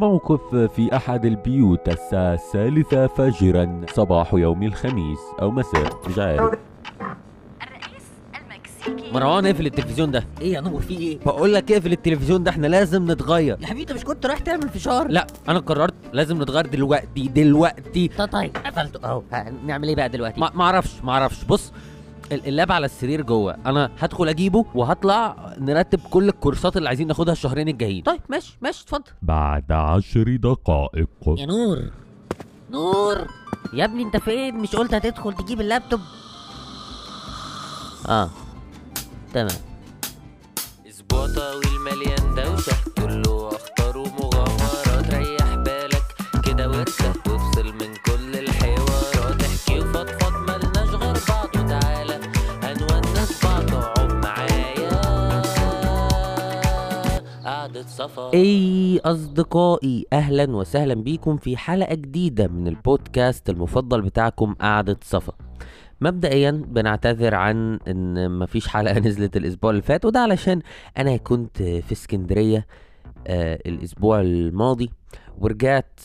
موقف في أحد البيوت الساعة الثالثة فجرا صباح يوم الخميس أو مساء. مش عارف الرئيس المكسيكي. مروان اقفل التلفزيون ده. إيه يا نور في إيه؟ بقول لك اقفل التلفزيون ده إحنا لازم نتغير. يا حبيبي انت مش كنت رايح تعمل فشار؟ لا أنا قررت لازم نتغير دلوقتي دلوقتي. طيب طيب قفلته. أهو نعمل إيه بقى دلوقتي؟ ما ما أعرفش ما أعرفش. بص اللاب على السرير جوه. أنا هدخل أجيبه وهطلع نرتب كل الكورسات اللي عايزين ناخدها الشهرين الجايين. طيب ماشي ماشي اتفضل. بعد عشر دقائق. يا نور. نور. يا ابني أنت فين؟ مش قلت هتدخل تجيب اللابتوب؟ آه. تمام. أسبوع طويل مليان دوشة. كله اخطار ومغامرات أي أصدقائي أهلا وسهلا بيكم في حلقة جديدة من البودكاست المفضل بتاعكم قعدة صفا مبدئيا بنعتذر عن إن مفيش حلقة نزلت الأسبوع اللي فات وده علشان أنا كنت في اسكندرية آه الأسبوع الماضي ورجعت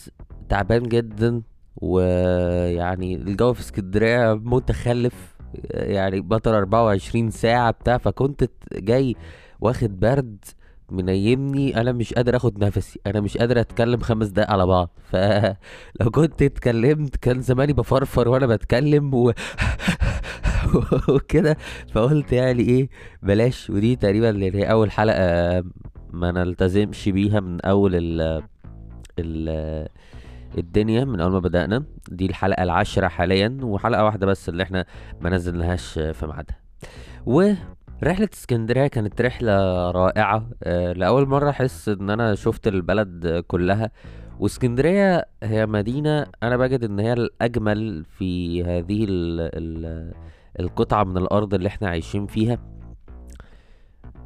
تعبان جدا ويعني الجو في اسكندرية متخلف آه، يعني بطل 24 ساعة بتاع فكنت جاي واخد برد منيمني أنا مش قادر آخد نفسي أنا مش قادر أتكلم خمس دقايق على بعض. فلو كنت اتكلمت كان زماني بفرفر وأنا بتكلم و... وكده. فقلت يعني إيه بلاش. ودي تقريبا اللي هي أول حلقة ما نلتزمش بيها من أول ال ال الدنيا من أول ما بدأنا. دي الحلقة العاشرة حاليا وحلقة واحدة بس اللي إحنا ما نزلناهاش في ميعادها. و رحلة اسكندرية كانت رحلة رائعة. آه، لأول مرة أحس إن أنا شفت البلد كلها. واسكندرية هي مدينة أنا بجد إن هي الأجمل في هذه ال ال القطعة من الأرض اللي إحنا عايشين فيها.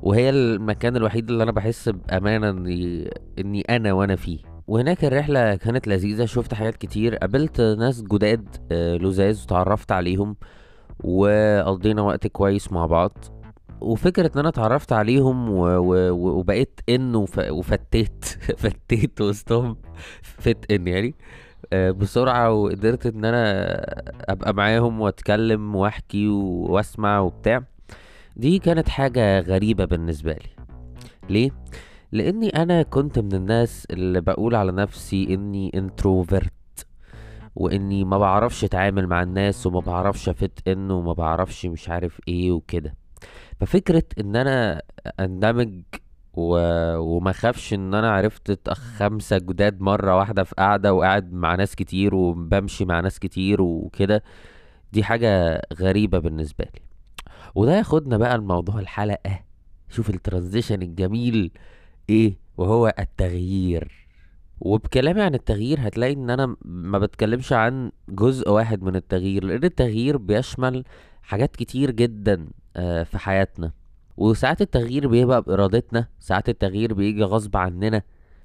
وهي المكان الوحيد اللي أنا بحس بأمانة إني إني أنا وأنا فيه. وهناك الرحلة كانت لذيذة. شفت حاجات كتير. قابلت ناس جداد آه، لزاز وتعرفت عليهم وقضينا وقت كويس مع بعض. وفكرة إن أنا اتعرفت عليهم و... و... وبقيت إن وف... وفتيت فتيت وسطهم فت إن يعني آه، بسرعة وقدرت إن أنا أبقى معاهم وأتكلم وأحكي وأسمع وبتاع. دي كانت حاجة غريبة بالنسبة لي. ليه؟ لإني أنا كنت من الناس اللي بقول على نفسي إني introvert وإني ما بعرفش أتعامل مع الناس وما بعرفش افت إن وما بعرفش مش عارف إيه وكده. ففكرة إن أنا أندمج و... وما خافش إن أنا عرفت خمسة جداد مرة واحدة في قعدة وقاعد مع ناس كتير وبمشي مع ناس كتير وكده دي حاجة غريبة بالنسبة لي. وده ياخدنا بقى لموضوع الحلقة. شوف الترانزيشن الجميل إيه وهو التغيير. وبكلامي عن التغيير هتلاقي إن أنا ما بتكلمش عن جزء واحد من التغيير لأن التغيير بيشمل حاجات كتير جدا. في حياتنا. وساعات التغيير بيبقى بإرادتنا ساعات التغيير بيجي غصب عننا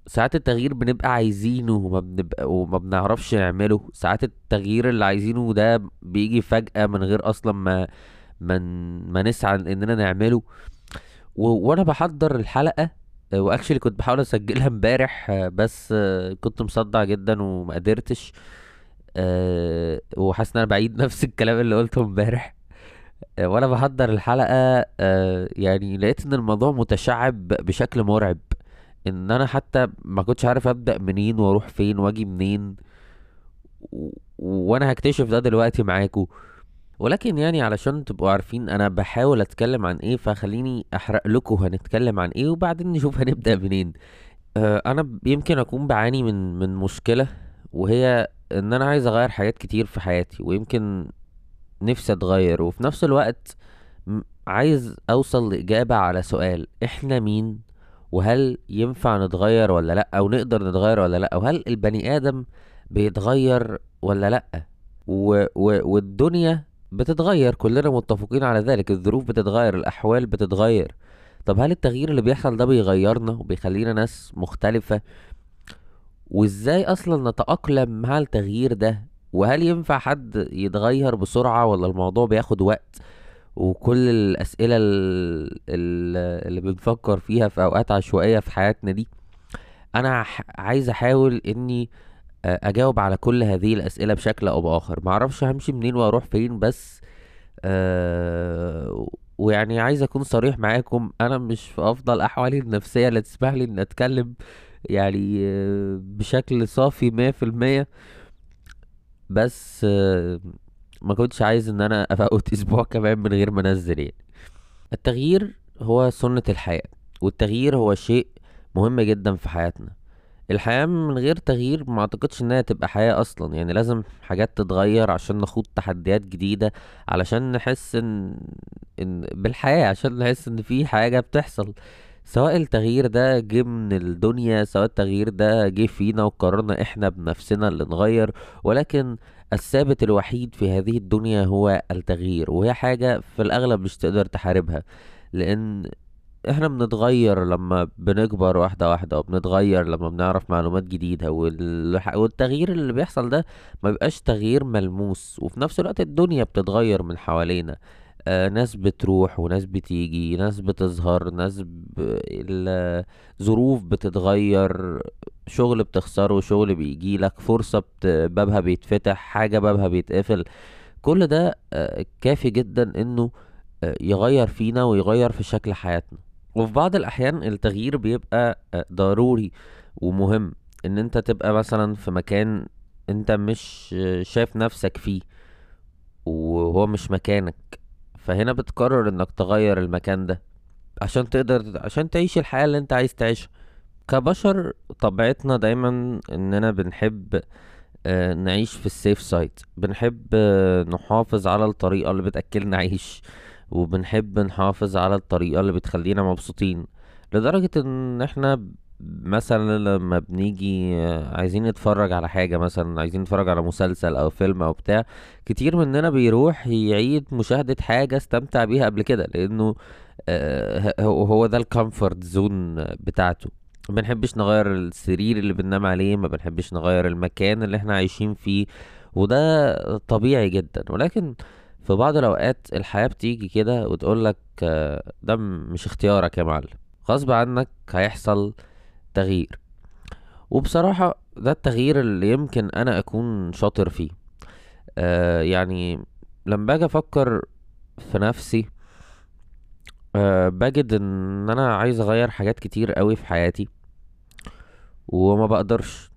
ساعات التغيير بنبقى عايزينه وما بنبقى وما بنعرفش نعمله. ساعات التغيير اللي عايزينه ده بيجي فجأة من غير أصلا ما ما, ما نسعى إننا نعمله. و... وأنا بحضر الحلقة آه، وأكشلي كنت بحاول أسجلها امبارح آه، بس آه، كنت مصدع جدا وما قدرتش. آه، وحاسس إن أنا بعيد نفس الكلام اللي قلته امبارح. آه، وأنا بحضر الحلقة آه، يعني لقيت إن الموضوع متشعب بشكل مرعب إن أنا حتى ما كنتش عارف أبدأ منين وأروح فين وأجي منين. وأنا هكتشف ده دلوقتي معاكم ولكن يعني علشان تبقوا عارفين أنا بحاول أتكلم عن إيه فخليني أحرق لكم هنتكلم عن إيه وبعدين نشوف هنبدأ منين آه، أنا يمكن أكون بعاني من من مشكلة وهي إن أنا عايز أغير حاجات كتير في حياتي ويمكن نفسي اتغير وفي نفس الوقت عايز اوصل لإجابة على سؤال إحنا مين؟ وهل ينفع نتغير ولا لأ؟ أو نقدر نتغير ولا لأ؟ وهل البني آدم بيتغير ولا لأ؟ و و والدنيا بتتغير كلنا متفقين على ذلك الظروف بتتغير الأحوال بتتغير. طب هل التغيير اللي بيحصل ده بيغيرنا وبيخلينا ناس مختلفة؟ وإزاي أصلا نتأقلم مع التغيير ده؟ وهل ينفع حد يتغير بسرعة ولا الموضوع بياخد وقت؟ وكل الأسئلة ال- ال- اللي بنفكر فيها في أوقات عشوائية في حياتنا دي أنا ح- عايز أحاول إني آه، أجاوب على كل هذه الأسئلة بشكل أو بآخر. معرفش همشي منين وأروح فين بس أه ويعني عايز أكون صريح معاكم أنا مش في أفضل أحوالي النفسية اللي تسمح لي ان أتكلم يعني آه، بشكل صافي مية في المية. بس ما كنتش عايز إن أنا أفوت أسبوع كمان من غير ما أنزل يعني. التغيير هو سنة الحياة والتغيير هو شيء مهم جدا في حياتنا. الحياة من غير تغيير ما أعتقدش إنها تبقى حياة أصلا. يعني لازم حاجات تتغير عشان نخوض تحديات جديدة علشان نحس إن, إن بالحياة عشان نحس إن في حاجة بتحصل. سواء التغيير ده جه من الدنيا سواء التغيير ده جه فينا وقررنا إحنا بنفسنا اللي نغير ولكن الثابت الوحيد في هذه الدنيا هو التغيير وهي حاجة في الأغلب مش تقدر تحاربها لأن إحنا بنتغير لما بنكبر واحدة واحدة وبنتغير لما بنعرف معلومات جديدة والتغيير اللي بيحصل ده ما بيبقاش تغيير ملموس وفي نفس الوقت الدنيا بتتغير من حوالينا. آه ناس بتروح وناس بتيجي ناس بتظهر ناس ب... الظروف بتتغير شغل بتخسره شغل بيجيلك فرصة بت... بابها بيتفتح حاجة بابها بيتقفل. كل ده آه كافي جدا إنه آه، يغير فينا ويغير في شكل حياتنا. وفي بعض الأحيان التغيير بيبقى آه، ضروري ومهم. إن أنت تبقى مثلا في مكان أنت مش آه، شايف نفسك فيه وهو مش مكانك. فهنا بتقرر إنك تغير المكان ده عشان تقدر عشان تعيش الحياة اللي أنت عايز تعيشها. كبشر طبيعتنا دايما إننا بنحب آه، نعيش في ال safe side بنحب آه، نحافظ على الطريقة اللي بتأكلنا عيش وبنحب نحافظ على الطريقة اللي بتخلينا مبسوطين. لدرجة إن إحنا مثلا لما بنيجي عايزين نتفرج على حاجة مثلا عايزين نتفرج على مسلسل أو فيلم أو بتاع كتير مننا بيروح يعيد مشاهدة حاجة استمتع بيها قبل كده لأنه آه، هو ده ال comfort zone بتاعته. ما بنحبش نغير السرير اللي بننام عليه ما بنحبش نغير المكان اللي إحنا عايشين فيه وده طبيعي جدا. ولكن في بعض الأوقات الحياة بتيجي كده وتقولك آه، ده مش اختيارك يا معلم. غصب عنك هيحصل تغيير وبصراحة ده التغيير اللي يمكن أنا أكون شاطر فيه. آه يعني لما باجي أفكر في نفسي أه بجد إن أنا عايز أغير حاجات كتير قوي في حياتي وما بقدرش.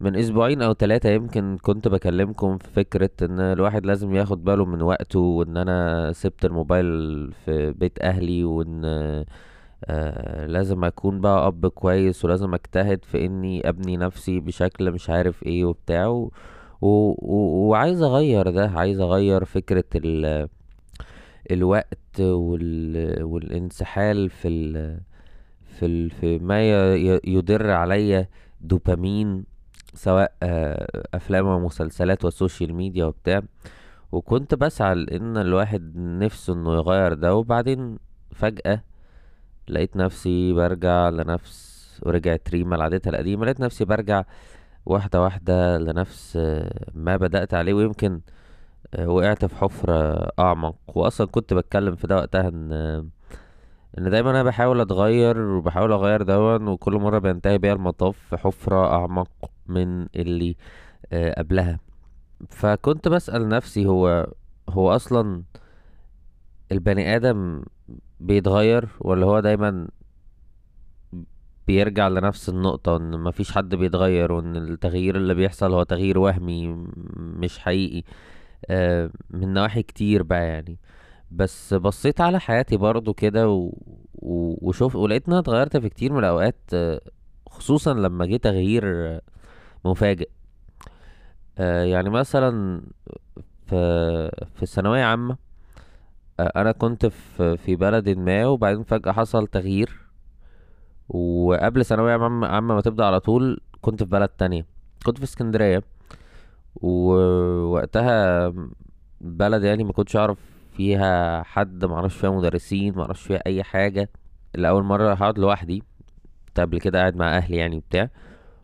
من أسبوعين أو ثلاثة يمكن كنت بكلمكم في فكرة إن الواحد لازم ياخد باله من وقته وإن أنا سبت الموبايل في بيت أهلي وإن آه لازم أكون بقى أب كويس ولازم أجتهد في إني أبني نفسي بشكل مش عارف إيه وبتاع و... و... و... وعايز أغير ده عايز أغير فكرة ال... الوقت وال... والانسحال في ال... في ال... في ما ي... يدر عليا دوبامين سواء آه، أفلام ومسلسلات وسوشيال ميديا وبتاع. وكنت بسعى لإن الواحد نفسه إنه يغير ده وبعدين فجأة لقيت نفسي برجع لنفس ورجعت ريما لعادتها القديمة لقيت نفسي برجع واحدة واحدة لنفس آه، ما بدأت عليه ويمكن آه، وقعت في حفرة أعمق. وأصلا كنت بتكلم في ده وقتها إن إن دايما أنا بحاول أتغير وبحاول أغير دون وكل مرة بينتهي بيا المطاف في حفرة أعمق من اللي آه، قبلها. فكنت بسأل نفسي هو هو أصلا البني آدم بيتغير ولا هو دايما بيرجع لنفس النقطة إن مفيش حد بيتغير وإن التغيير اللي بيحصل هو تغيير وهمي مش حقيقي؟ آه، من نواحي كتير بقى يعني. بس بصيت على حياتي برضو كده و... و... وشوف ولقيت إن أنا اتغيرت في كتير من الأوقات خصوصا لما جه تغيير مفاجئ. آه، يعني مثلا في في الثانوية عامة أنا كنت في في بلد ما وبعدين فجأة حصل تغيير. وقبل ثانوية عامة عامة ما تبدأ على طول كنت في بلد تانية. كنت في اسكندرية. ووقتها بلد يعني ما كنتش أعرف فيها حد ما أعرفش فيها مدرسين ما أعرفش فيها أي حاجة. لأول مرة هقعد لوحدي. كنت قبل كده قاعد مع أهلي يعني بتاع.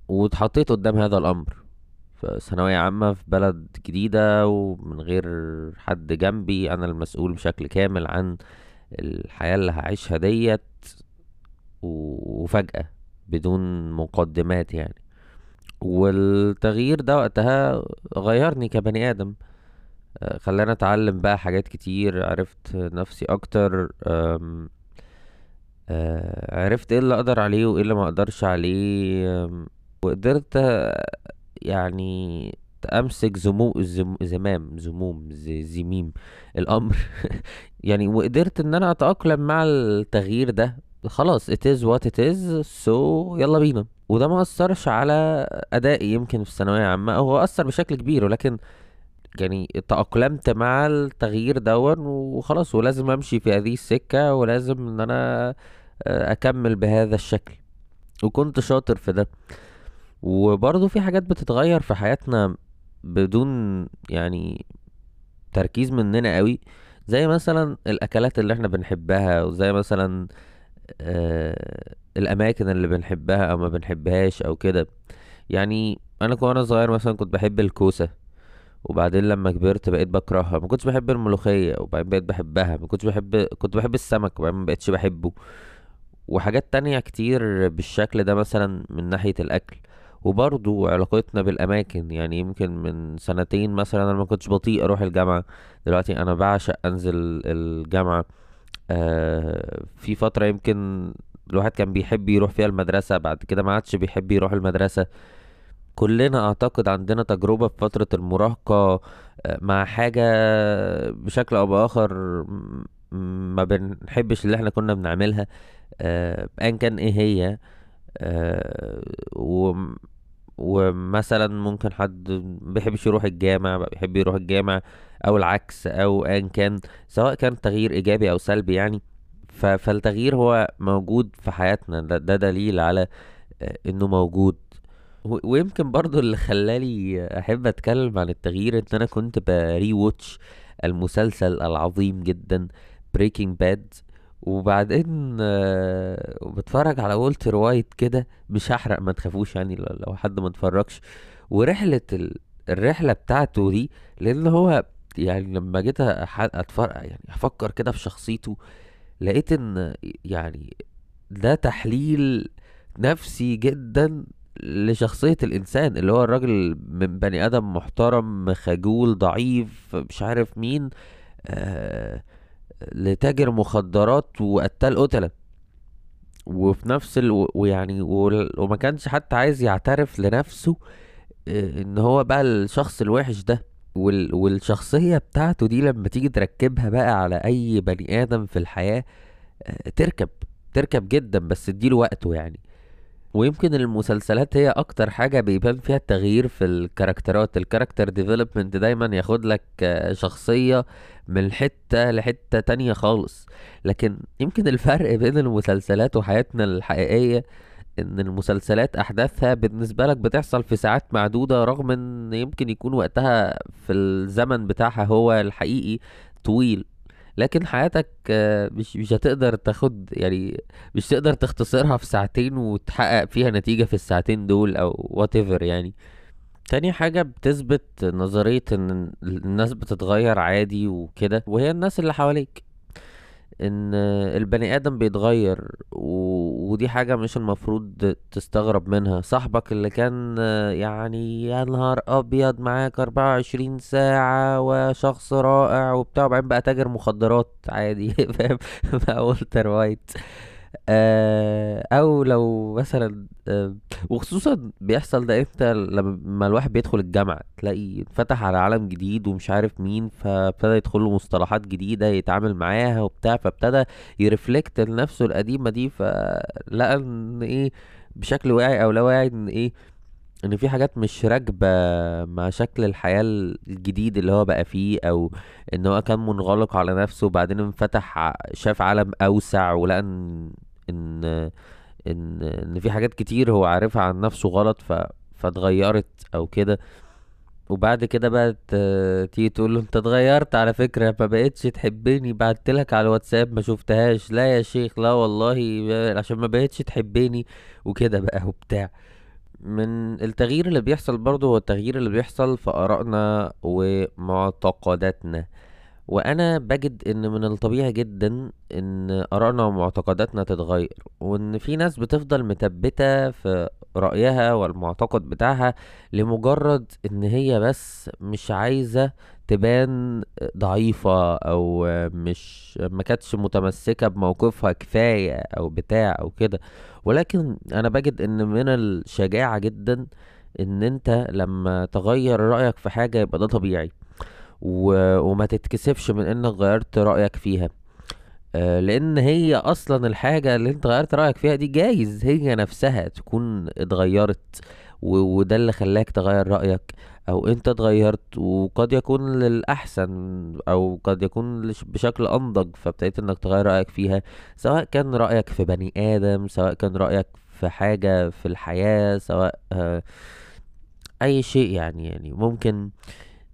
واتحطيت قدام هذا الأمر. في ثانوية عامة في بلد جديدة ومن غير حد جنبي أنا المسؤول بشكل كامل عن الحياة اللي هعيشها ديت وفجأة بدون مقدمات يعني. والتغيير ده وقتها غيرني كبني آدم. آه، خلاني أتعلم بقى حاجات كتير عرفت نفسي أكتر أم، آه، عرفت إيه اللي أقدر عليه وإيه اللي ما أقدرش عليه وقدرت يعني امسك زمو زم زمام زموم زميم الأمر. يعني وقدرت إن أنا أتأقلم مع التغيير ده. خلاص it is what it is so يلا بينا. وده ما أثرش على أدائي يمكن في الثانويه عامة. هو أثر بشكل كبير ولكن يعني تأقلمت مع التغيير دون وخلاص ولازم أمشي في هذه السكة ولازم إن أنا آه، أكمل بهذا الشكل. وكنت شاطر في ده. وبرضه في حاجات بتتغير في حياتنا بدون يعني تركيز مننا قوي زي مثلا الأكلات اللي إحنا بنحبها وزي مثلا آه الأماكن اللي بنحبها أو ما بنحبهاش أو كده. يعني أنا وأنا صغير مثلا كنت بحب الكوسة وبعدين لما كبرت بقيت بكرهها. ما كنتش بحب الملوخية وبعدين بقيت بحبها. ما كنتش بحب كنت بحب السمك وبعدين ما بقتش بحبه. وحاجات تانية كتير بالشكل ده مثلا من ناحية الأكل. وبرضو علاقتنا بالأماكن يعني يمكن من سنتين مثلا أنا ما كنتش بطيء أروح الجامعة دلوقتي أنا بعشق أنزل الجامعة. آه في فترة يمكن الواحد كان بيحب يروح فيها المدرسة بعد كده ما عادش بيحب يروح المدرسة. كلنا أعتقد عندنا تجربة في فترة المراهقة آه، مع حاجة بشكل أو بآخر م- ما بنحبش اللي إحنا كنا بنعملها. آه، ايا كان إيه هي؟ آه، وم- ومثلا ممكن حد بيحبش يروح الجامع بيحب يروح الجامع أو العكس أو ايا كان سواء كان تغيير إيجابي أو سلبي يعني. فالتغيير هو موجود في حياتنا ده, ده دليل على آه، إنه موجود. ويمكن برضو اللي خلاني أحب أتكلم عن التغيير إن أنا كنت بري ووتش المسلسل العظيم جدا Breaking Bad وبعدين آه، بتفرج على والتر وايت كده مش هحرق ما تخافوش يعني لو حد ما اتفرجش. ورحلة ال- الرحلة بتاعته دي لأن هو يعني لما جيت اتفرج يعني أفكر كده في شخصيته لقيت إن يعني ده تحليل نفسي جدا لشخصية الإنسان اللي هو الراجل من بني آدم محترم خجول ضعيف مش عارف مين آه لتاجر مخدرات وقتال قتلة. وفي نفس ال... ويعني وال- وما كانش حتى عايز يعترف لنفسه آه، إن هو بقى الشخص الوحش ده. وال... والشخصية بتاعته دي لما تيجي تركبها بقى على أي بني آدم في الحياة آه، تركب تركب جدا بس اديله وقته يعني. ويمكن المسلسلات هي أكتر حاجة بيبان فيها التغيير في الـ characters. الـ character development دايما ياخد لك آه، شخصية من حتة لحتة تانية خالص. لكن يمكن الفرق بين المسلسلات وحياتنا الحقيقية إن المسلسلات أحداثها بالنسبة لك بتحصل في ساعات معدودة رغم إن يمكن يكون وقتها في الزمن بتاعها هو الحقيقي طويل. لكن حياتك آه، مش مش هتقدر تاخد يعني مش تقدر تختصرها في ساعتين وتحقق فيها نتيجة في الساعتين دول أو whatever يعني. تاني حاجة بتثبت نظرية إن الناس بتتغير عادي وكده وهي الناس اللي حواليك. إن البني آدم بيتغير و... ودي حاجة مش المفروض تستغرب منها. صاحبك اللي كان يعني يا نهار أبيض معاك 24 ساعة وشخص رائع وبتاع وبعدين بقى تاجر مخدرات عادي فاهم؟ بقى والتر وايت. آه، أو لو مثلا آه، وخصوصا بيحصل ده إمتى؟ لما الواحد بيدخل الجامعة تلاقي فتح على عالم جديد ومش عارف مين فابتدى يدخل له مصطلحات جديدة يتعامل معاها وبتاع فابتدى يرفلكت لنفسه القديمة دي فلقى إن إيه بشكل واعي أو لا واعي إن إيه إن في حاجات مش راكبة مع شكل الحياة الجديد اللي هو بقى فيه أو إن هو كان منغلق على نفسه وبعدين انفتح شاف عالم أوسع ولقى إن إن إن إن في حاجات كتير هو عارفها عن نفسه غلط ف فاتغيرت أو كده. وبعد كده بقى تيجي تقول له أنت اتغيرت على فكرة ما بقتش تحبني بعتلك على الواتساب ما شفتهاش. لا يا شيخ لا والله عشان ما بقتش تحبني وكده بقى وبتاع. من التغيير اللي بيحصل برضه هو التغيير اللي بيحصل في آرائنا ومعتقداتنا. وأنا بجد إن من الطبيعي جدا إن آرائنا ومعتقداتنا تتغير وإن في ناس بتفضل متبتة في رأيها والمعتقد بتاعها لمجرد إن هي بس مش عايزة تبان ضعيفة أو مش ما كانتش متمسكة بموقفها كفاية أو بتاع أو كده. ولكن أنا بجد إن من الشجاعة جدا إن أنت لما تغير رأيك في حاجة يبقى ده طبيعي. و... وما تتكسفش من إنك غيرت رأيك فيها. آه، لأن هي أصلا الحاجة اللي أنت غيرت رأيك فيها دي جايز هي نفسها تكون اتغيرت. و... وده اللي خلاك تغير رأيك. أو أنت اتغيرت وقد يكون للأحسن أو قد يكون بشكل أنضج فابتديت إنك تغير رأيك فيها سواء كان رأيك في بني آدم سواء كان رأيك في حاجة في الحياة سواء آه، أي شيء يعني يعني ممكن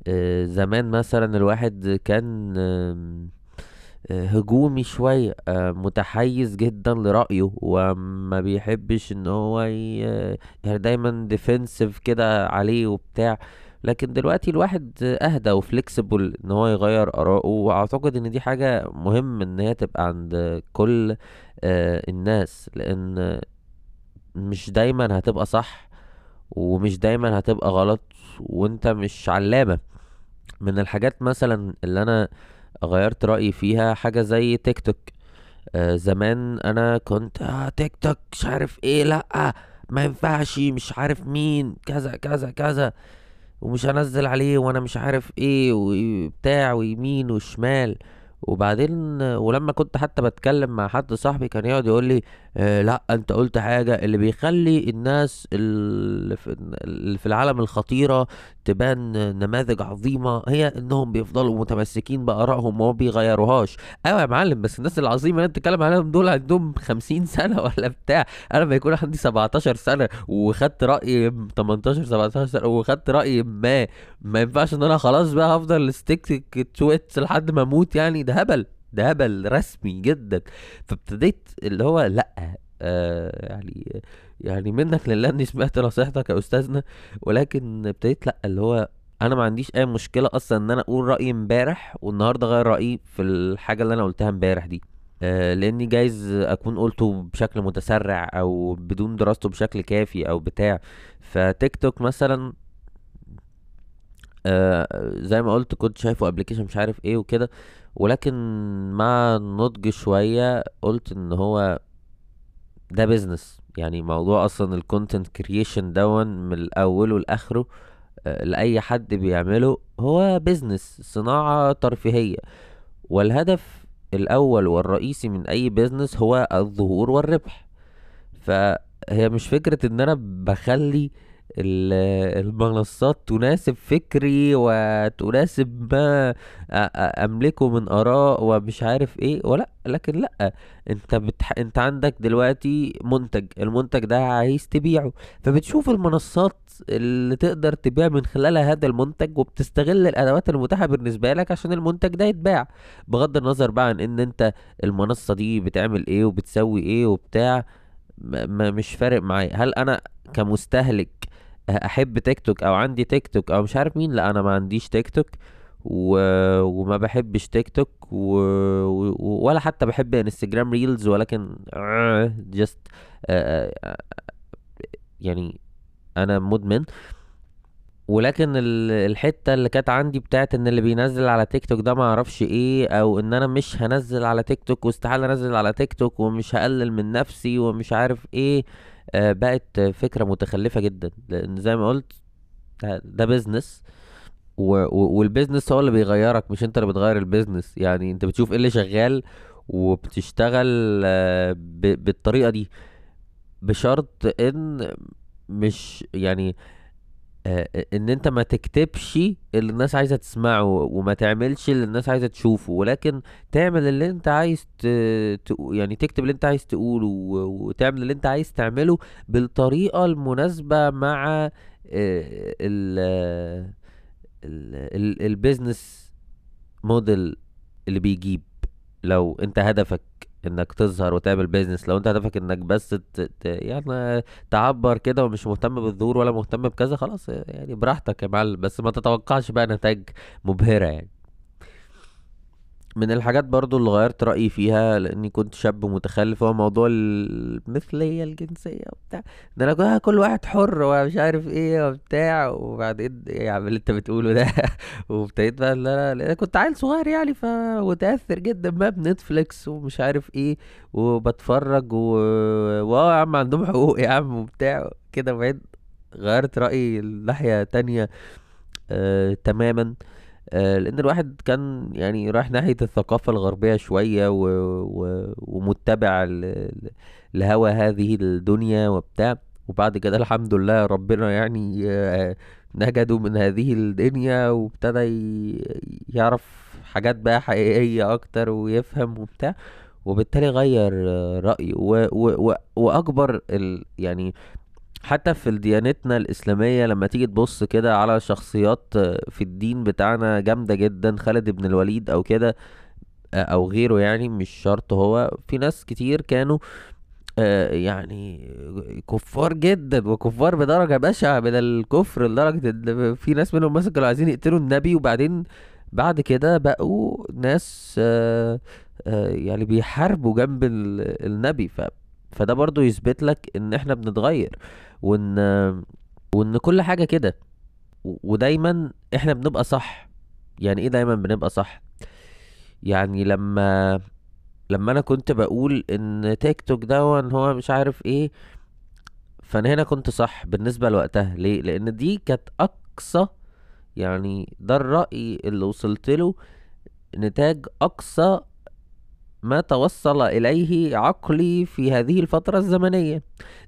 آه، زمان مثلا الواحد كان آه، هجومي شوية متحيز جدا لرأيه وما بيحبش إن هو. يعني دايما defensive كده عليه وبتاع لكن دلوقتي الواحد أهدى و flexible إن هو يغير آراءه وأعتقد إن دي حاجة مهم إن هي تبقى عند كل آه، الناس لأن مش دايما هتبقى صح ومش دايما هتبقى غلط وأنت مش علامة. من الحاجات مثلا اللي أنا غيرت رأيي فيها حاجة زي تيك توك. آه زمان أنا كنت آه تيك توك مش عارف إيه لأ ما ينفعش مش عارف مين كذا كذا كذا. ومش هنزل عليه وأنا مش عارف إيه وبتاع ويمين وشمال. وبعدين ولما كنت حتى بتكلم مع حد صاحبي كان يقعد يقول لي آه لا انت قلت حاجة اللي بيخلي الناس اللي في العالم الخطيرة تبان نماذج عظيمة هي انهم بيفضلوا متمسكين بآرائهم وما بيغيروهاش. أيوه يا معلم بس الناس العظيمة اللي انت بتتكلم عليهم دول عندهم خمسين سنة ولا بتاع. أنا لما يكون عندي 17 سنة وخدت رأي 18 17 سنة وخدت رأي ما ما ينفعش إن أنا خلاص بقى هفضل ستيك تويت لحد ما أموت يعني؟ ده هبل. ده هبل رسمي جدا. فابتديت اللي هو لأ آه يعني يعني منك لله أني سمعت نصيحتك يا أستاذنا ولكن ابتديت لأ اللي هو أنا ما عنديش أي مشكلة أصلا إن أنا أقول رأيي امبارح والنهاردة أغير رأيي في الحاجة اللي أنا قلتها امبارح دي. آه لأني جايز أكون قلته بشكل متسرع أو بدون دراسته بشكل كافي أو بتاع. فتيك توك مثلا آه زي ما قلت كنت شايفه application مش عارف إيه وكده. ولكن مع النضج شوية قلت إن هو ده business يعني موضوع أصلا ال content creation دون من الأول والاخره آه، لأي حد بيعمله هو business صناعة ترفيهية. والهدف الأول والرئيسي من أي business هو الظهور والربح. فهي مش فكرة إن أنا بخلي ال- المنصات تناسب فكري وتناسب ما أملكه من آراء ومش عارف إيه ولا لكن لأ أنت بتح... أنت عندك دلوقتي منتج المنتج ده عايز تبيعه فبتشوف المنصات اللي تقدر تبيع من خلالها هذا المنتج وبتستغل الأدوات المتاحة بالنسبة لك عشان المنتج ده يتباع. بغض النظر بقى عن إن أنت المنصة دي بتعمل إيه وبتسوي إيه وبتاع ما- مش فارق معايا. هل أنا كمستهلك أحب تيك توك أو عندي تيك توك أو مش عارف مين لا أنا ما عنديش تيك توك و... وما بحبش تيك توك و... و... ولا حتى بحب إنستجرام reels ولكن just يعني أنا مدمن. ولكن ال- الحتة اللي كانت عندي بتاعت إن اللي بينزل على تيك توك ده ما أعرفش إيه أو إن أنا مش هنزل على تيك توك واستحالة أنزل على تيك توك ومش هقلل من نفسي ومش عارف إيه. آه، بقت فكرة متخلفة جدا لأن زي ما قلت ده, business وال business هو اللي بيغيرك مش أنت اللي بتغير ال business يعني أنت بتشوف إيه اللي شغال وبتشتغل آه، بالطريقة دي. بشرط إن مش يعني آه، إن أنت ما تكتبش اللي الناس عايزة تسمعه وما تعملش اللي الناس عايزة تشوفه ولكن تعمل اللي أنت عايز ت... يعني تكتب اللي أنت عايز تقوله. وتعمل اللي أنت عايز تعمله بالطريقة المناسبة مع آه، ال ال business model اللي بيجيب لو أنت هدفك إنك تظهر وتعمل business لو أنت هدفك إنك بس ت... ت... يعني تعبر كده ومش مهتم بالظهور ولا مهتم بكذا خلاص يعني براحتك يا معلم بس ما تتوقعش بقى نتائج مبهرة يعني. من الحاجات برضو اللي غيرت رأيي فيها لأني كنت شاب متخلف هو موضوع المثلية الجنسية وبتاع. ده أنا كنت كل واحد حر ومش عارف إيه وبتاع. وبعدين إيه يا عم اللي أنت بتقوله ده. وابتديت بقى لا لأن كنت عيل صغير يعني فمتأثر جدا بقى بنتفليكس ومش عارف إيه وبتفرج و واو يا عم عندهم حقوق يا عم وبتاع كده. بعدين غيرت رأيي لناحية تانية آه تماما. آه لأن الواحد كان يعني رايح ناحية الثقافة الغربية شوية و... و... ومتبع ل... لهوى هذه الدنيا وبتاع وبعد كده الحمد لله ربنا يعني آه نجده من هذه الدنيا وابتدى. يعرف حاجات بقى حقيقية أكتر ويفهم وبتاع وبالتالي غير آه، رأيه و... و... و... وأكبر ال... يعني حتى في ديانتنا الإسلامية لما تيجي تبص كده على شخصيات آه، في الدين بتاعنا جامدة جدا خالد بن الوليد أو كده آه، أو غيره يعني مش شرط هو. في ناس كتير كانوا آه، يعني كفار جدا وكفار بدرجة بشعة من الكفر لدرجة إن في ناس منهم مثلا كانوا عايزين يقتلوا النبي وبعدين بعد كده بقوا ناس يعني بيحاربوا جنب ال- النبي. ف فده برضو يثبت لك إن إحنا بنتغير. وإن وإن كل حاجة كده. ودايما إحنا بنبقى صح. يعني إيه دايما بنبقى صح؟ يعني لما لما أنا كنت بقول إن تيك توك ده هو مش عارف إيه فأنا هنا كنت صح بالنسبة لوقتها. ليه؟ لأن دي كانت أقصى يعني ده الرأي اللي وصلت له نتاج أقصى ما توصل إليه عقلي في هذه الفترة الزمنية.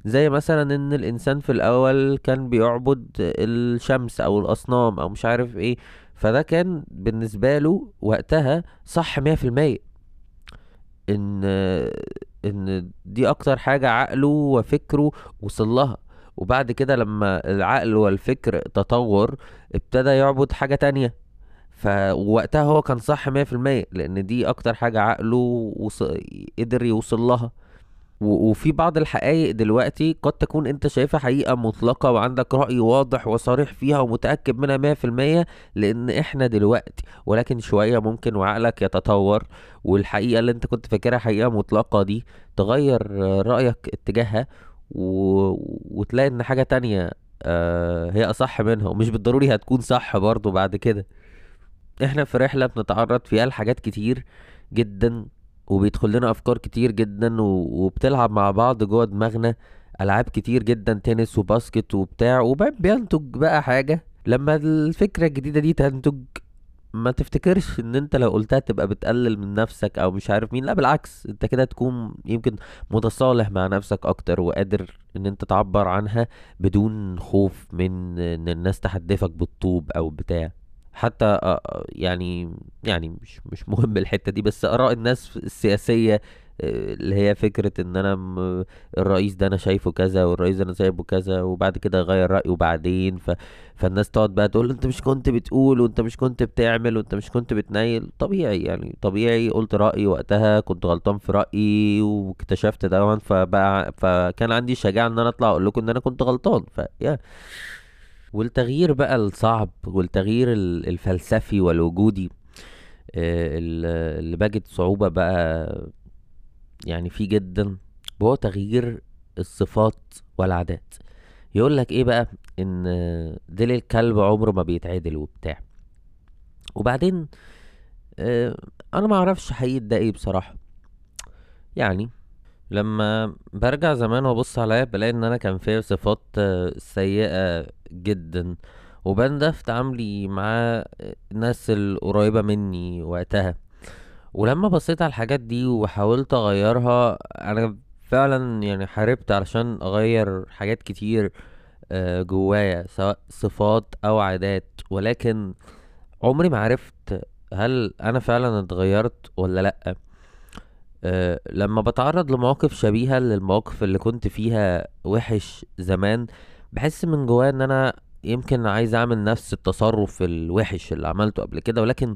زي مثلا إن الإنسان في الأول كان بيعبد الشمس أو الأصنام أو مش عارف إيه فده كان بالنسبة له وقتها صح مية في المية. إن إن دي أكتر حاجة عقله وفكره وصل لها. وبعد كده لما العقل والفكر تطور ابتدى يعبد حاجة تانية. فوقتها هو كان صح مية في المية لأن دي أكتر حاجة عقله وص... قدر يوصل لها. و- وفي بعض الحقائق دلوقتي قد تكون أنت شايفها حقيقة مطلقة وعندك رأي واضح وصريح فيها ومتأكد منها مية في المية لأن إحنا دلوقتي ولكن شوية ممكن وعقلك يتطور والحقيقة اللي أنت كنت فاكرها حقيقة مطلقة دي تغير رأيك اتجاهها و... وتلاقي إن حاجة تانية آه، هي أصح منها ومش بالضروري هتكون صح برضو بعد كده. إحنا في رحلة بنتعرض فيها لحاجات كتير جدا وبيدخل لنا أفكار كتير جدا وبتلعب مع بعض جوه دماغنا ألعاب كتير جدا تنس وباسكت وبتاع. وبينتج بقى حاجة لما الفكرة الجديدة دي تنتج ما تفتكرش إن أنت لو قلتها تبقى بتقلل من نفسك أو مش عارف مين. لا بالعكس أنت كده تكون يمكن متصالح مع نفسك أكتر وقادر إن أنت تعبر عنها بدون خوف من إن الناس تحدفك بالطوب أو بتاع. حتى آه، آه، يعني يعني مش مش مهم الحتة دي بس آراء الناس السياسية آه، اللي هي فكرة إن أنا الرئيس ده أنا شايفه كذا والرئيس ده أنا شايفه كذا وبعد كده أغير رأيه بعدين ف... فالناس تقعد بقى تقول أنت مش كنت بتقول وأنت مش كنت بتعمل وأنت مش كنت بتنيل. طبيعي يعني طبيعي. قلت رأيي وقتها كنت غلطان في رأيي واكتشفت ده فبقى فكان عندي الشجاعة إن أنا أطلع أقول لكم إن أنا كنت غلطان. ف يا والتغيير بقى الصعب والتغيير ال- الفلسفي والوجودي آه، ال- اللي بجد صعوبة بقى يعني فيه جدا وهو تغيير الصفات والعادات. يقول لك إيه بقى؟ إن ديل الكلب عمره ما بيتعدل وبتاع. وبعدين آه، أنا ما أعرفش حقيقة ده إيه بصراحة. يعني لما برجع زمان وابص عليا بلاقي إن أنا كان فيا صفات آه، سيئة جدا. وبان في تعاملي مع الناس القريبة مني وقتها. ولما بصيت على الحاجات دي وحاولت أغيرها أنا فعلا يعني حاربت علشان أغير حاجات كتير آه، جوايا سواء صفات أو عادات. ولكن عمري ما عرفت هل أنا فعلا اتغيرت ولا لأ. أه لما بتعرض لمواقف شبيهة للمواقف اللي كنت فيها وحش زمان بحس من جوايا إن أنا يمكن عايز أعمل نفس التصرف الوحش اللي عملته قبل كده ولكن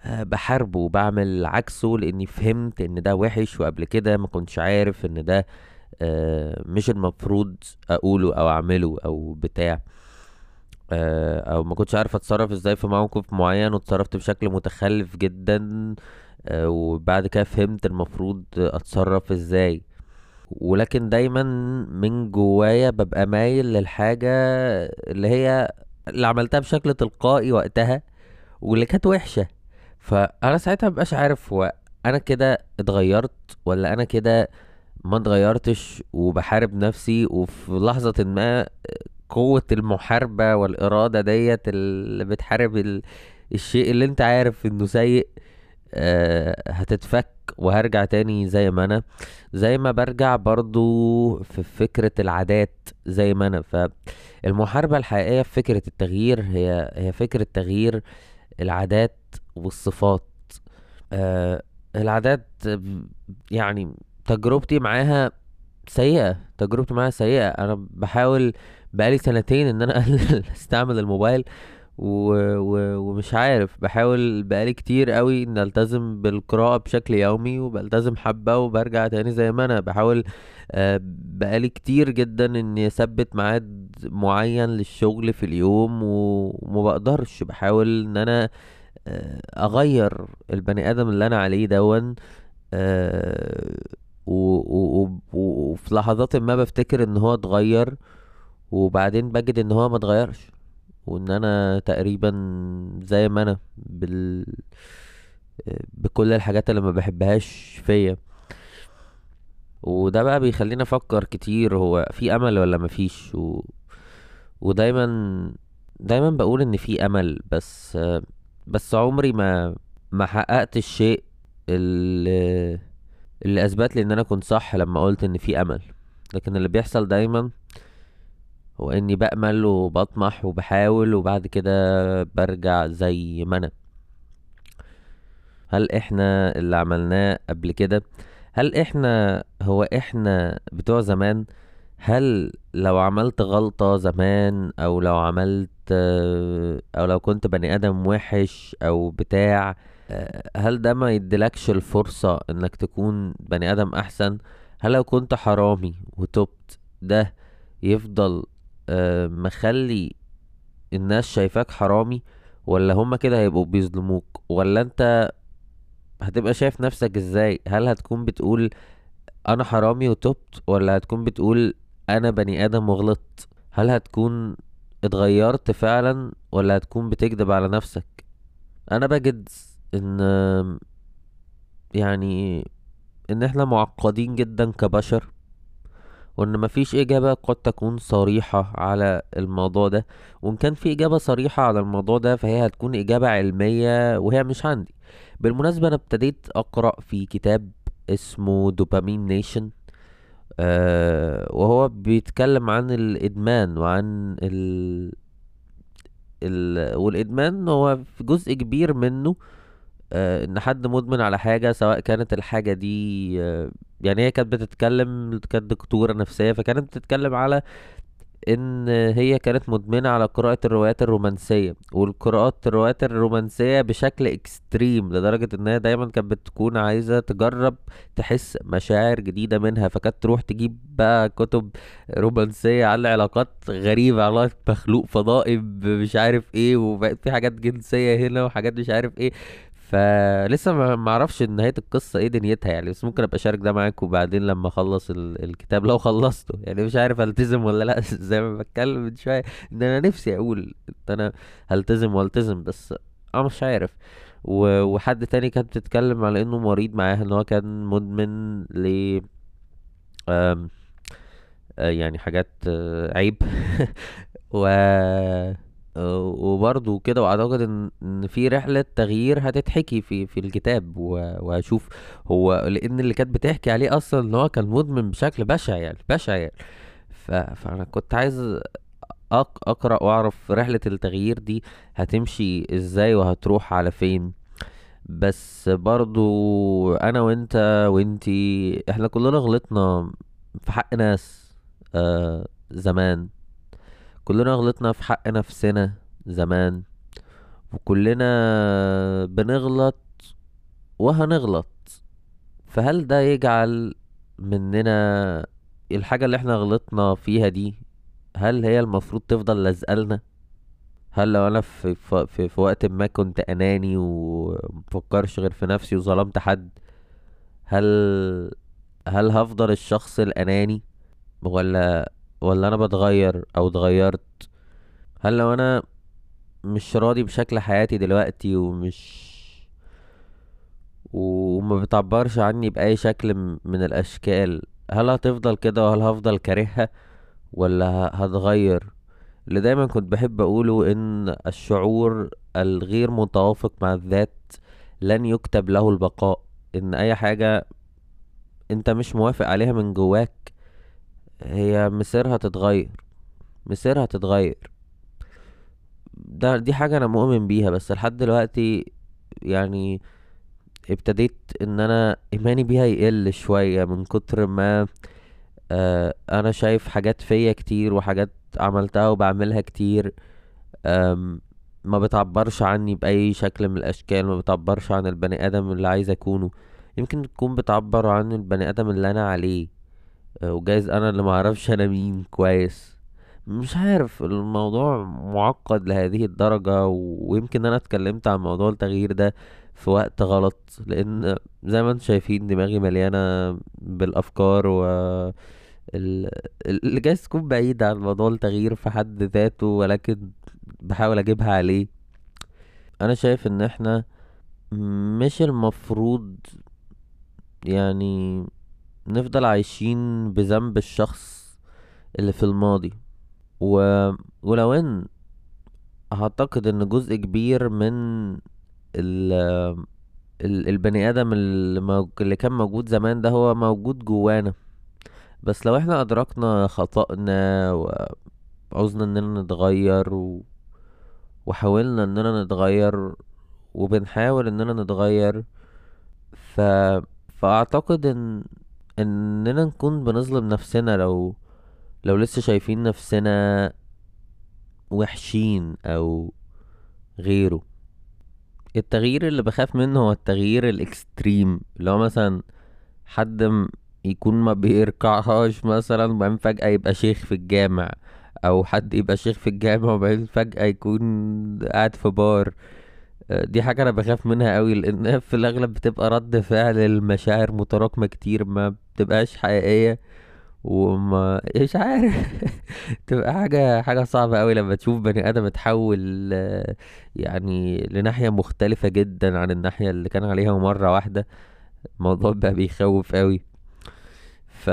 أه بحاربه وبعمل عكسه لإني فهمت إن ده وحش وقبل كده ما كنتش عارف إن ده أه مش المفروض أقوله أو أعمله أو بتاع. أه أو ما كنتش عارف أتصرف إزاي في موقف معين واتصرفت بشكل متخلف جدا. آه، وبعد كده فهمت المفروض اتصرف إزاي. ولكن دايما من جوايا ببقى مايل للحاجة اللي هي اللي عملتها بشكل تلقائي وقتها واللي كانت وحشة. فأنا ساعتها مبقاش عارف هو أنا كده اتغيرت ولا أنا كده ما اتغيرتش وبحارب نفسي. وفي لحظة ما قوة المحاربة والإرادة ديت اللي بتحارب ال... الشيء اللي أنت عارف إنه سيء آه هتتفك وهرجع تاني زي ما أنا. زي ما برجع برضو في فكرة العادات زي ما أنا. فالمحاربة الحقيقية في فكرة التغيير هي هي فكرة تغيير العادات والصفات. آه العادات يعني تجربتي معاها سيئة تجربتي معاها سيئة. أنا بحاول بقالي سنتين إن أنا أستعمل الموبايل. و... و... ومش عارف بحاول بقالي كتير قوي إن ألتزم بالقراءة بشكل يومي وبلتزم حبة وبرجع تاني زي ما أنا. بحاول آه، بقالي كتير جدا إني أثبت ميعاد معين للشغل في اليوم و- وما بقدرش. بحاول إن أنا آه، أغير البني آدم اللي أنا عليه دون آه، وفي لحظات ما بفتكر إن هو اتغير وبعدين بجد إن هو ما اتغيرش. وإن أنا تقريبا زي ما أنا بال بكل الحاجات اللي ما بحبهاش فيا. وده بقى بيخليني أفكر كتير هو في أمل ولا مفيش و... ودايما دايما بقول إن في أمل بس بس عمري ما ما حققت الشيء اللي اللي أثبت لي إن أنا كنت صح لما قلت إن في أمل. لكن اللي بيحصل دايما هو إني بأمل وبطمح وبحاول وبعد كده برجع زي ما أنا. هل إحنا اللي عملناه قبل كده؟ هل إحنا هو إحنا بتوع زمان هل لو عملت غلطة زمان أو لو عملت أو لو كنت بني آدم وحش أو بتاع هل ده ما يديلكش الفرصة إنك تكون بني آدم أحسن؟ هل لو كنت حرامي وتبت ده يفضل مخلي الناس شايفاك حرامي ولا هما كده هيبقوا بيظلموك؟ ولا انت هتبقى شايف نفسك إزاي؟ هل هتكون بتقول أنا حرامي وتبت ولا هتكون بتقول أنا بني آدم وغلطت؟ هل هتكون اتغيرت فعلا ولا هتكون بتكذب على نفسك؟ أنا بجد إن يعني إن إحنا معقدين جدا كبشر وان مفيش إجابة قد تكون صريحة على الموضوع ده. وإن كان في إجابة صريحة على الموضوع ده فهي هتكون إجابة علمية وهي مش عندي. بالمناسبة أنا ابتديت أقرأ في كتاب اسمه دوبامين نيشن آه وهو بيتكلم عن الإدمان وعن ال... ال... والإدمان هو في جزء كبير منه إن حد مدمن على حاجة سواء كانت الحاجة دي آه، يعني هي كانت بتتكلم كانت دكتورة نفسية فكانت بتتكلم على إن هي كانت مدمنة على قراءة الروايات الرومانسية. والقراءات الروايات الرومانسية بشكل اكستريم لدرجة إن هي دايما كانت بتكون عايزة تجرب تحس مشاعر جديدة منها. فكانت تروح تجيب بقى كتب رومانسية عن علاقات غريبة علاقات مخلوق فضائي مش عارف إيه وبقت في حاجات جنسية هنا وحاجات مش عارف إيه. فلسه ما أعرفش نهاية القصة إيه دنيتها يعني بس ممكن ابقى اشارك ده معاك وبعدين لما اخلص ال- الكتاب لو خلصته. يعني مش عارف التزم ولا لا زي ما بتكلم من شوية ان أنا نفسي أقول ان أنا هلتزم والتزم بس أنا مش عارف. و- وحد تاني كانت بتتكلم على انه مريض معاها ان هو كان مدمن ل آه، يعني حاجات آه، عيب. و وبرضه كده وأعتقد إن إن في رحلة تغيير هتتحكي في في الكتاب و- وهشوف هو لأن اللي كانت بتحكي عليه أصلا إن هو كان مدمن بشكل بشع يعني بشع يعني ف... فأنا كنت عايز. أقرأ وأعرف رحلة التغيير دي هتمشي إزاي وهتروح على فين بس برضو أنا وأنت وأنتي إحنا كلنا غلطنا في حق ناس آه زمان كلنا غلطنا في حق نفسنا زمان وكلنا بنغلط وهنغلط. فهل ده يجعل مننا الحاجة اللي إحنا غلطنا فيها دي هل هي المفروض تفضل لازقالنا؟ هل لو أنا في, في, في, وقت ما كنت أناني ومفكرش غير في نفسي وظلمت حد هل هل هفضل الشخص الأناني ولا ولا أنا بتغير أو اتغيرت؟ هل لو أنا مش راضي بشكل حياتي دلوقتي ومش وما بتعبرش عني بأي شكل من الأشكال هل هتفضل كده وهل هفضل كارهها ولا هتغير؟ اللي دايما كنت بحب أقوله إن الشعور الغير متوافق مع الذات لن يكتب له البقاء إن أي حاجة أنت مش موافق عليها من جواك هي مصيرها تتغير مصيرها تتغير. ده دي حاجة أنا مؤمن بيها بس لحد دلوقتي يعني ابتديت إن أنا إيماني بيها يقل شوية من كتر ما آه أنا شايف حاجات فيا كتير وحاجات عملتها وبعملها كتير ما بتعبرش عني بأي شكل من الأشكال ما بتعبرش عن البني آدم اللي عايز أكونه. يمكن تكون بتعبر عن البني آدم اللي أنا عليه. وجايز أنا اللي معرفش أنا مين كويس. مش عارف الموضوع معقد لهذه الدرجة ويمكن أنا اتكلمت عن موضوع التغيير ده في وقت غلط لأن زي ما أنتم شايفين دماغي مليانة بالأفكار و ال- اللي جايز تكون بعيدة عن موضوع التغيير في حد ذاته ولكن بحاول أجيبها عليه. أنا شايف إن إحنا مش المفروض يعني نفضل عايشين بذنب الشخص اللي في الماضي و... ولو إن اعتقد إن جزء كبير من ال... ال... البني آدم اللي. اللي كان موجود زمان ده هو موجود جوانا بس لو إحنا أدركنا خطأنا وعوزنا إننا نتغير و... وحاولنا إننا نتغير وبنحاول إننا نتغير ف... فأعتقد إن إننا نكون بنظلم نفسنا لو لو لسه شايفين نفسنا وحشين أو غيره. التغيير اللي بخاف منه هو التغيير الإكستريم اللي هو مثلا حد يكون ما بيركعهاش مثلا وبعدين فجأة يبقى شيخ في الجامع أو حد يبقى شيخ في الجامع وبعدين فجأة يكون قاعد في بار. دي حاجة أنا بخاف منها قوي لأن في الأغلب بتبقى رد فعل المشاعر متراكمة كتير ما بتبقاش حقيقية وما مش عارف. تبقى حاجة حاجة صعبة قوي لما تشوف بني آدم اتحول يعني لناحية مختلفة جدا عن الناحية اللي كان عليها مرة واحدة. الموضوع بقى بيخوف قوي ف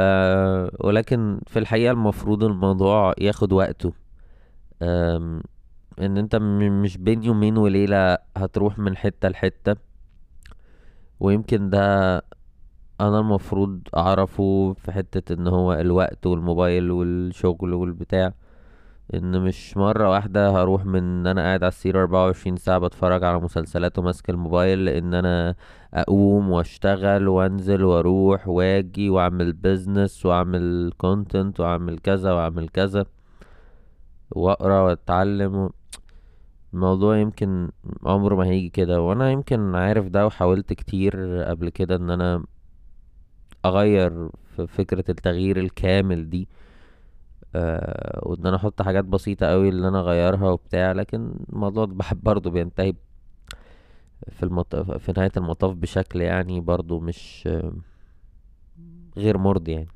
ولكن في الحقيقة المفروض الموضوع ياخد وقته. إن أنت مش بين يومين وليلة هتروح من حتة لحتة. ويمكن ده أنا المفروض أعرفه في حتة إن هو الوقت والموبايل والشغل والبتاع. إن مش مرة واحدة هروح من ان أنا قاعد على السرير 24 ساعة بتفرج على مسلسلات وماسك الموبايل. لأن أنا أقوم وأشتغل وأنزل وأروح وأجي وأعمل business وأعمل content وأعمل كذا وأعمل كذا. واقرأ واتعلم. الموضوع يمكن عمره ما هيجي كده وأنا يمكن عارف ده وحاولت كتير قبل كده إن أنا أغير في فكرة التغيير الكامل دي آه وإن أنا أحط حاجات بسيطة قوي اللي أنا أغيرها وبتاع لكن الموضوع بحب برضه بينتهي في المطاف في نهاية المطاف بشكل يعني برضه مش غير مرضي يعني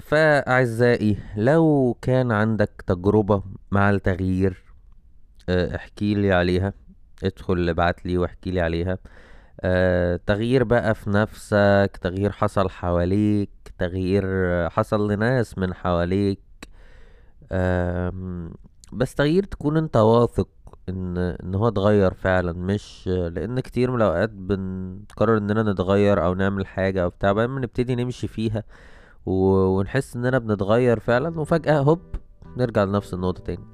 فأعزائي لو كان عندك تجربة مع التغيير آه، احكي لي عليها. ادخل ابعت لي واحكي لي عليها. آه، تغيير بقى في نفسك تغيير حصل حواليك تغيير آه، حصل لناس من حواليك. آم، بس تغيير تكون انت واثق ان ان هو اتغير فعلا مش لأن كتير من الأوقات بنقرر إننا نتغير أو نعمل حاجة أو بتاع بعدين بنبتدي نمشي فيها. ونحس إننا بنتغير فعلا وفجأة هوب نرجع لنفس النقطة تاني.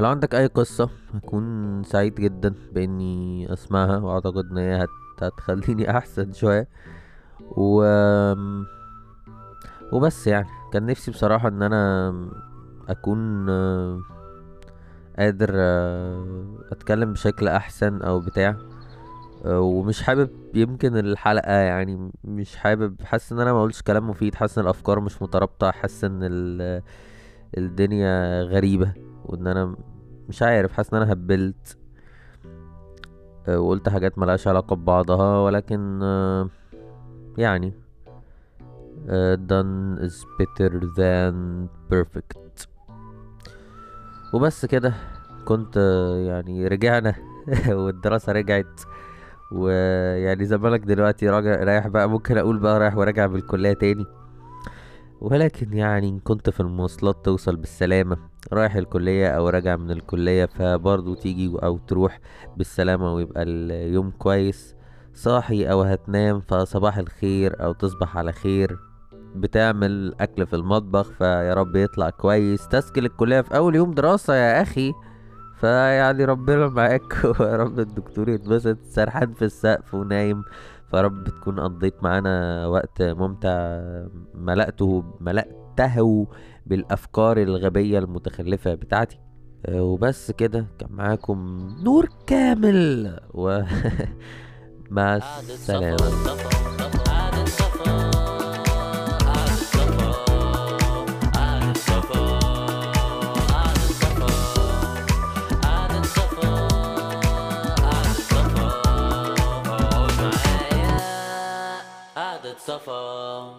لو عندك أي قصة هكون سعيد جدا بإني أسمعها وأعتقد إن هي هت- هتخليني أحسن شوية. و وبس يعني كان نفسي بصراحة إن أنا أكون قادر أتكلم بشكل أحسن أو بتاع. ومش حابب يمكن الحلقة يعني مش حابب حاسس إن أنا ما قلتش كلام مفيد حاسس إن الأفكار مش مترابطة حاسس إن ال- الدنيا غريبة وإن أنا مش عارف حاسس إن أنا هبلت آه، وقلت حاجات ملهاش علاقة ببعضها ولكن آه، يعني آه، done is better than perfect. وبس كده كنت يعني رجعنا والدراسة رجعت. ويعني زمانك دلوقتي راجع رايح بقى ممكن أقول بقى رايح وراجع بالكلية تاني. ولكن يعني إن كنت في المواصلات توصل بالسلامة رايح الكلية أو راجع من الكلية فبرضو تيجي أو تروح بالسلامة ويبقى اليوم كويس. صاحي أو هتنام فصباح الخير أو تصبح على خير. بتعمل أكل في المطبخ فيا رب يطلع كويس. تسجل الكلية في أول يوم دراسة يا أخي. فيعني ربنا معاك. ويا رب الدكتور يتبسط سرحان في السقف ونايم. فرب تكون قضيت معانا وقت ممتع ملأته ملأته بالأفكار الغبية المتخلفة بتاعتي. آه، وبس كده كان معاكم نور كامل. و مع السلامة. صفا